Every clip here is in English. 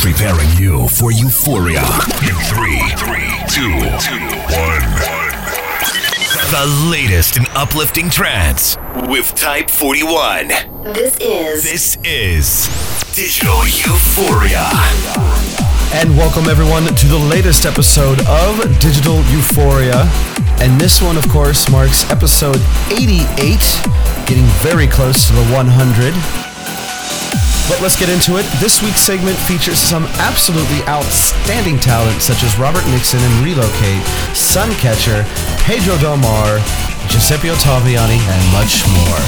preparing you for euphoria in three, three, two, two, one. The latest in uplifting trance with Type 41. This is This is Digital Euphoria. And welcome everyone to the latest episode of Digital Euphoria. And this one, of course, marks episode 88, getting very close to the 100. But let's get into it. This week's segment features some absolutely outstanding talent such as Robert Nickson and Relocate, Suncatcher, Pedro Del Mar, Giuseppe Ottaviani, and much more.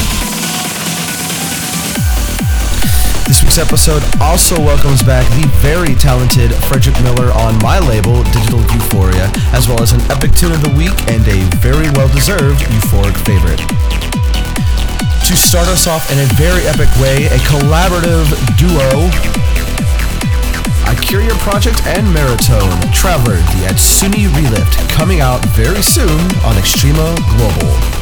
This week's episode also welcomes back the very talented Frederick Miller on my label, Digital Euphoria, as well as an epic tune of the week and a very well-deserved euphoric favorite. To start us off in a very epic way, a collaborative duo, Ikuria Project and Maritone, Traveler, the Atsuni Relift, coming out very soon on Extrema Global.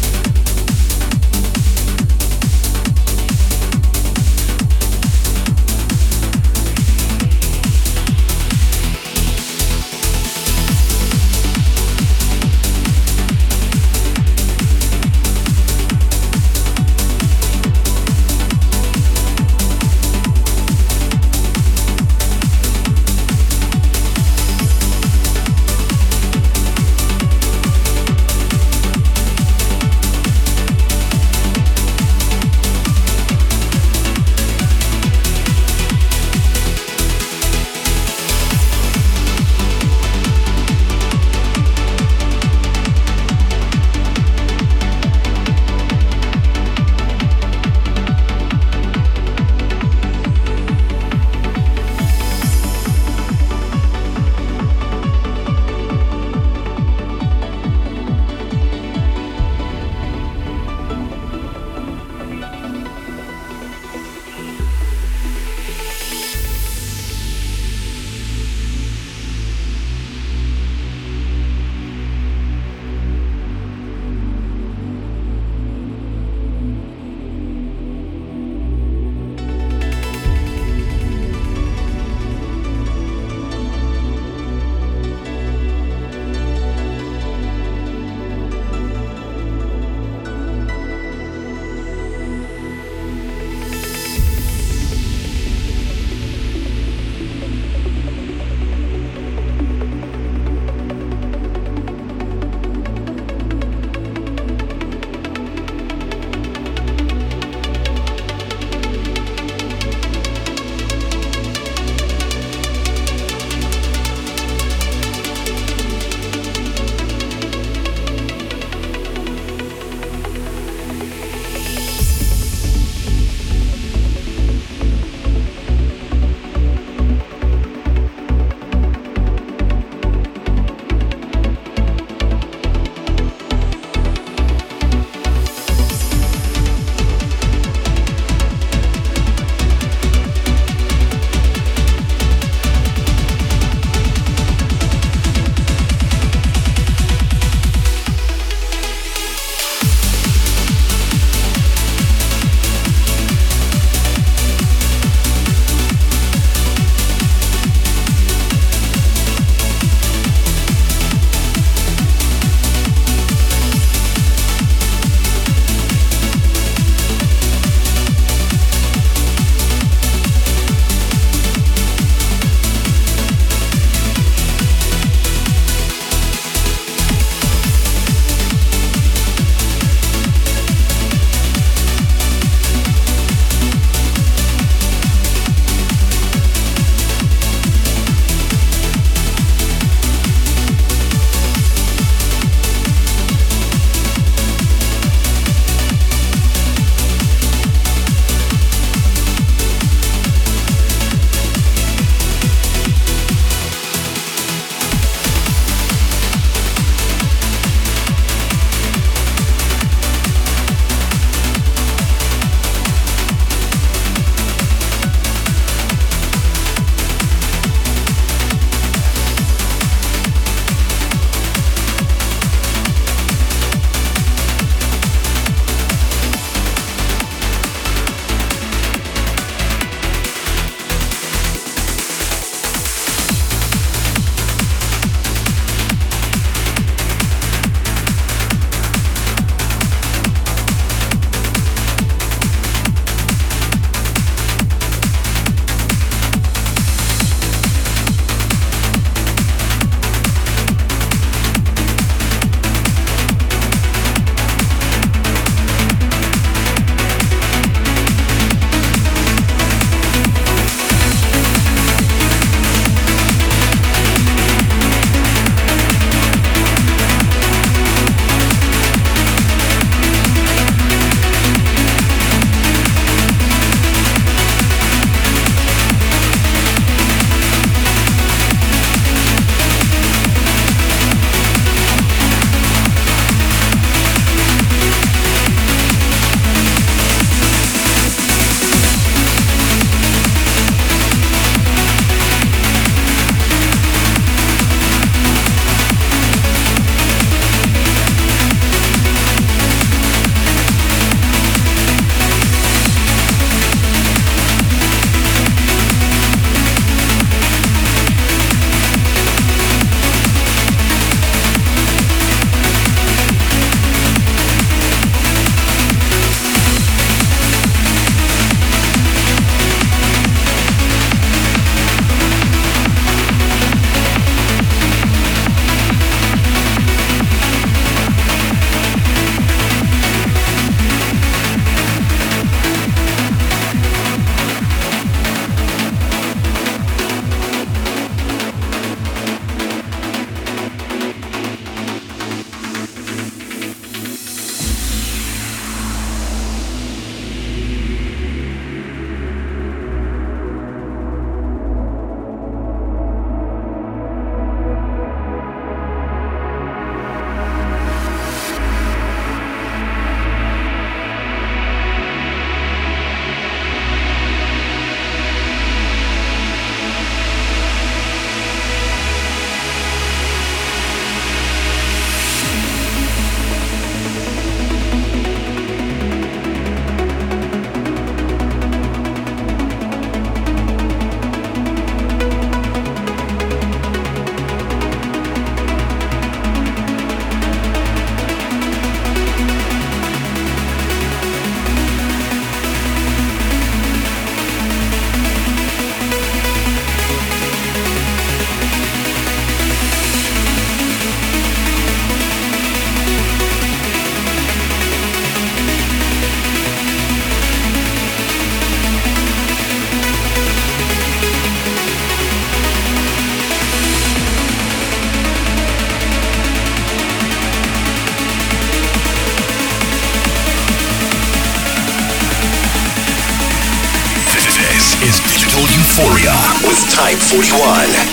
41.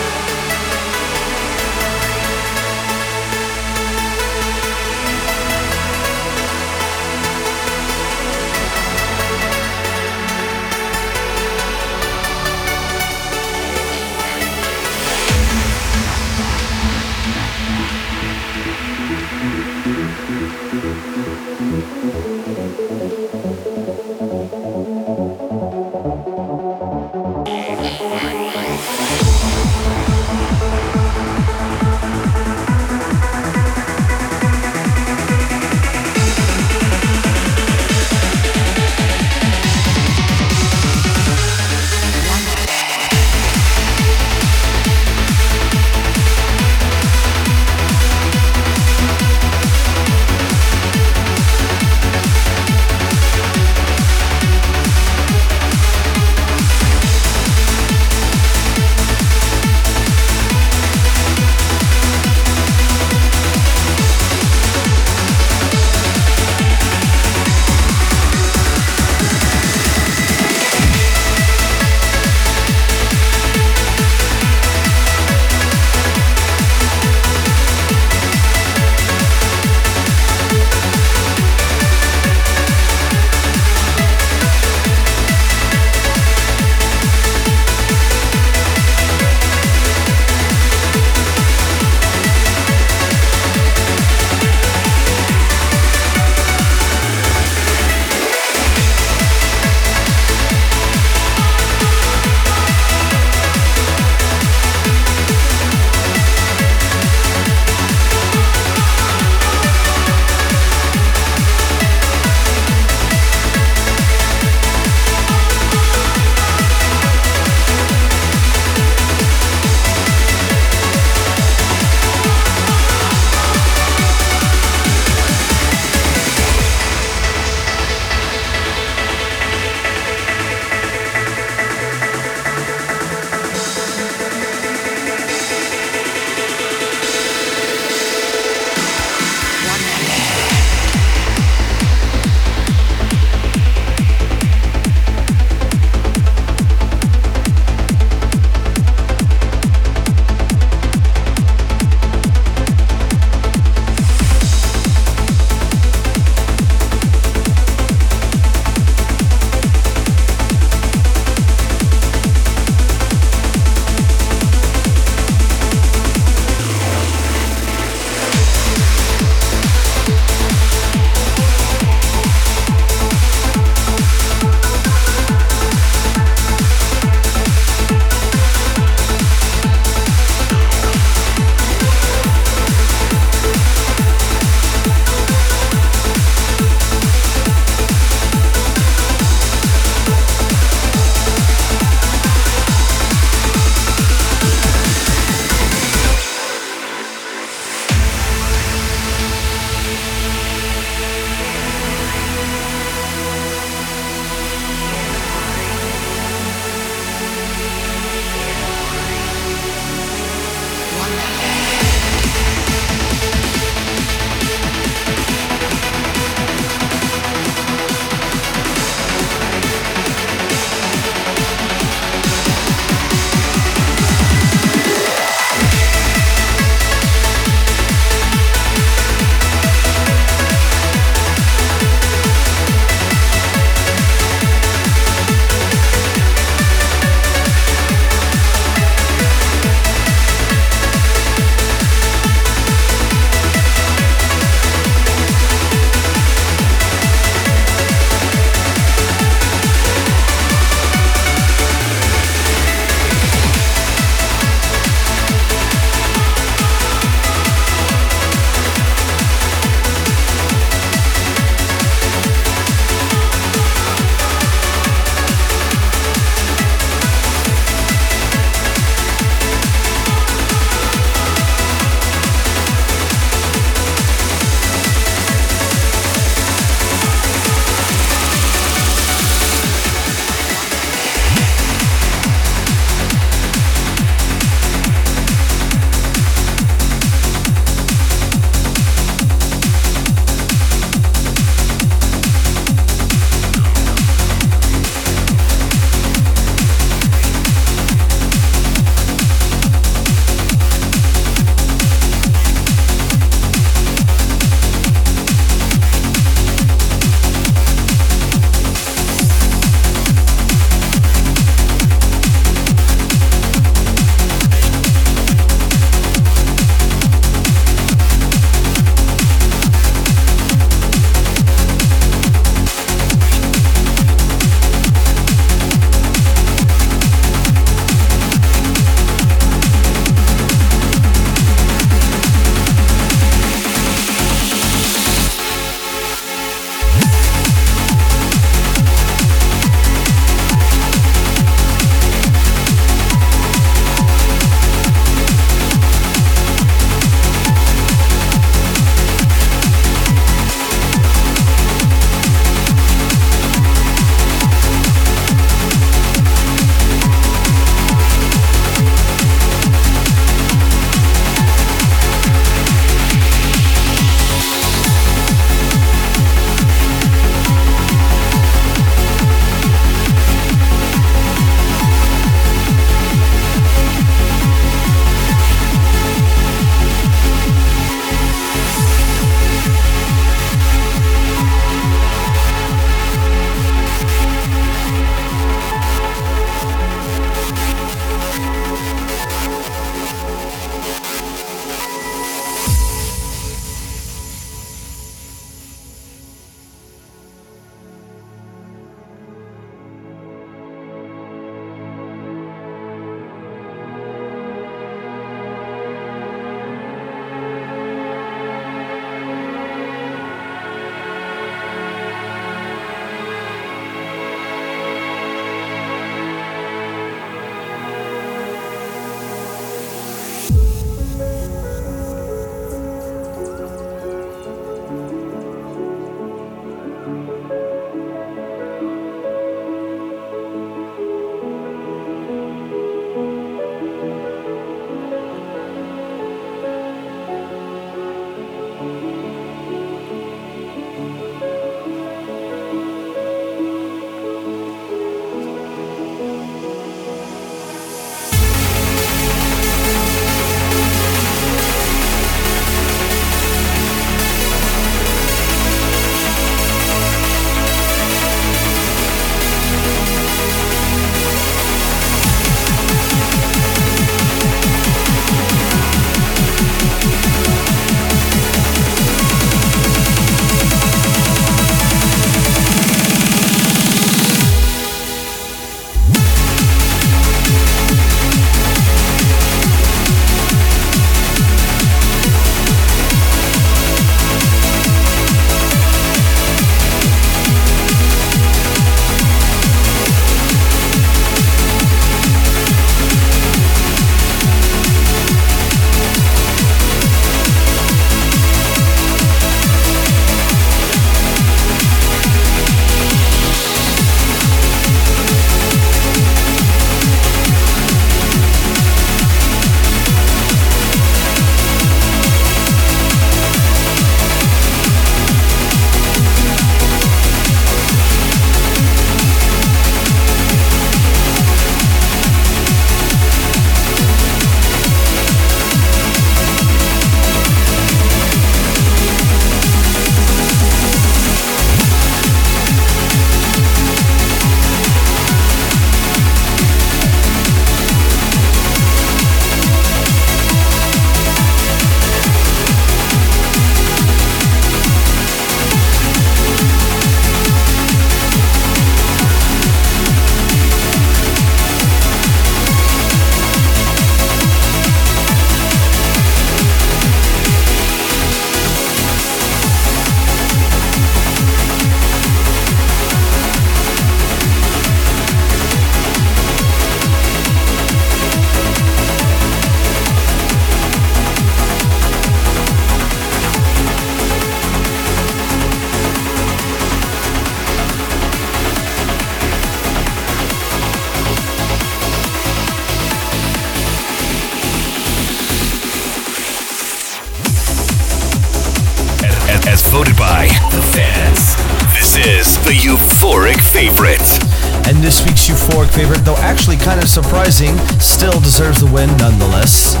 Favorite, though actually kind of surprising, still deserves the win nonetheless.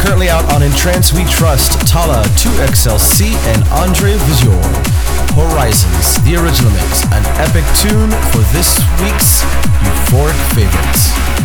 Currently out on In Trance We Trust, Talla 2XLC, and Andre Visual. Horizons, the original mix, an epic tune for this week's Euphoric Favorites.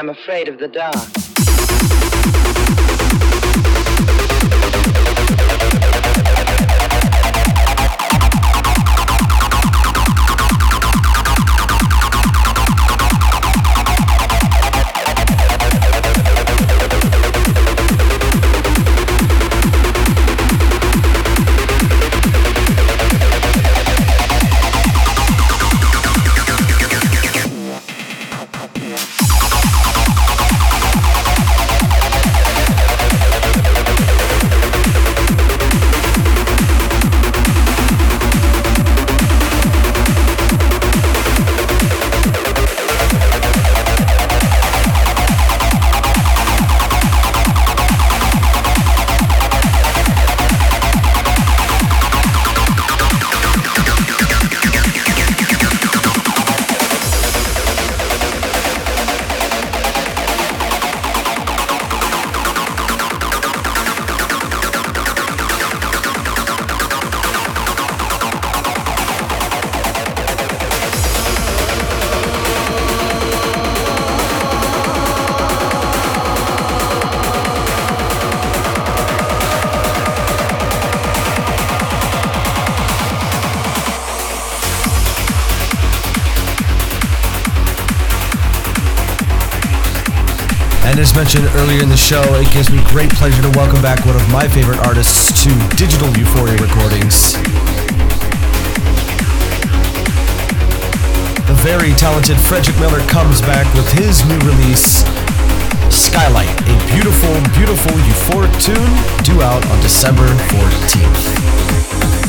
I'm afraid of the dark. Earlier in the show, it gives me great pleasure to welcome back one of my favorite artists to Digital Euphoria Recordings. The very talented Frederick Miller comes back with his new release, Skylight, a beautiful, beautiful euphoric tune due out on December 14th.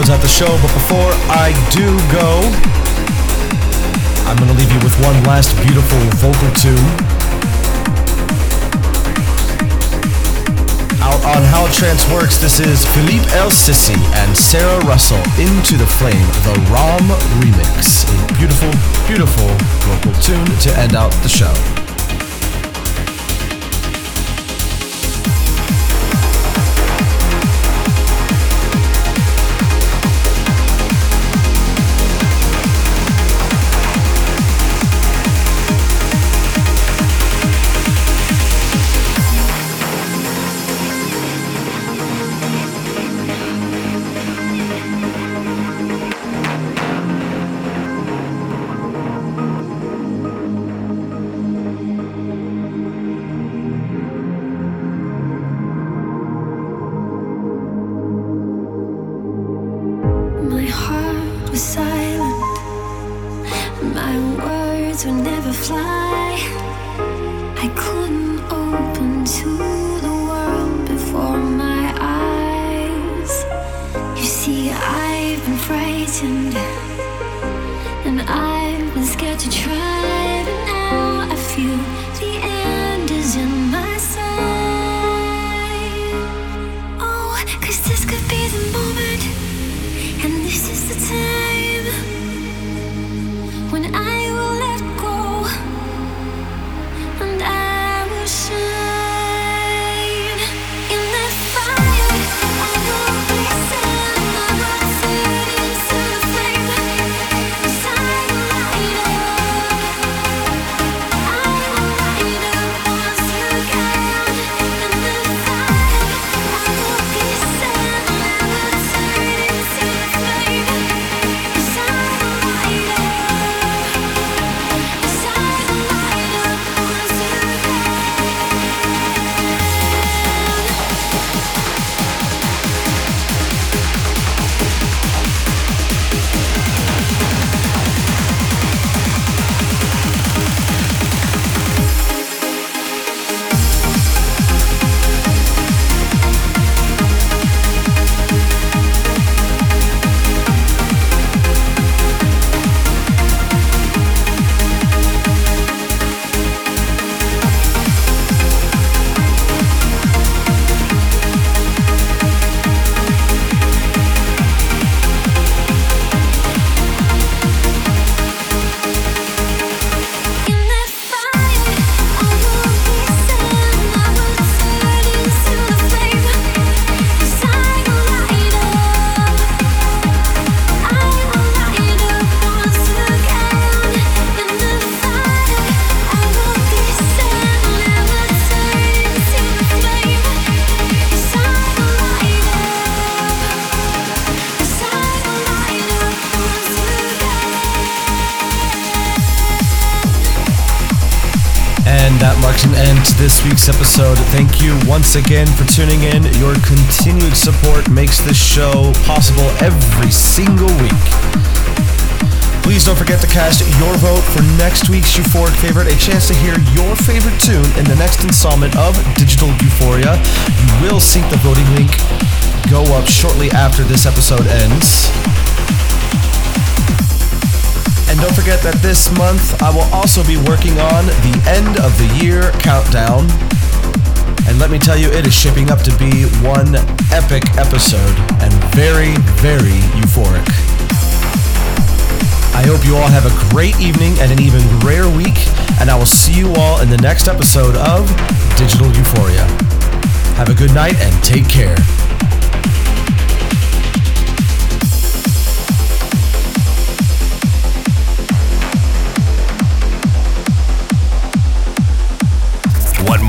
Close out the show. But before I do go, I'm going to leave you with one last beautiful vocal tune. Out on How Trance Works, this is Philippe El Sisi and Sarah Russell, Into the Flame, the ROM remix. A beautiful, beautiful vocal tune to end out the show. silent. My words would never fly. I couldn't open to the world before my eyes. You see, I've been frightened, and I've been scared to try. This week's episode. Thank you once again for tuning in. Your continued support makes this show possible every single week. Please don't forget to cast your vote for next week's Euphoric favorite, a chance to hear your favorite tune in the next installment of Digital Euphoria. You will see the voting link go up shortly after this episode ends. And don't forget that this month I will also be working on the end of the year countdown. And let me tell you, it is shaping up to be one epic episode and very, very euphoric. I hope you all have a great evening and an even rare week, and I will see you all in the next episode of Digital Euphoria. Have a good night and take care.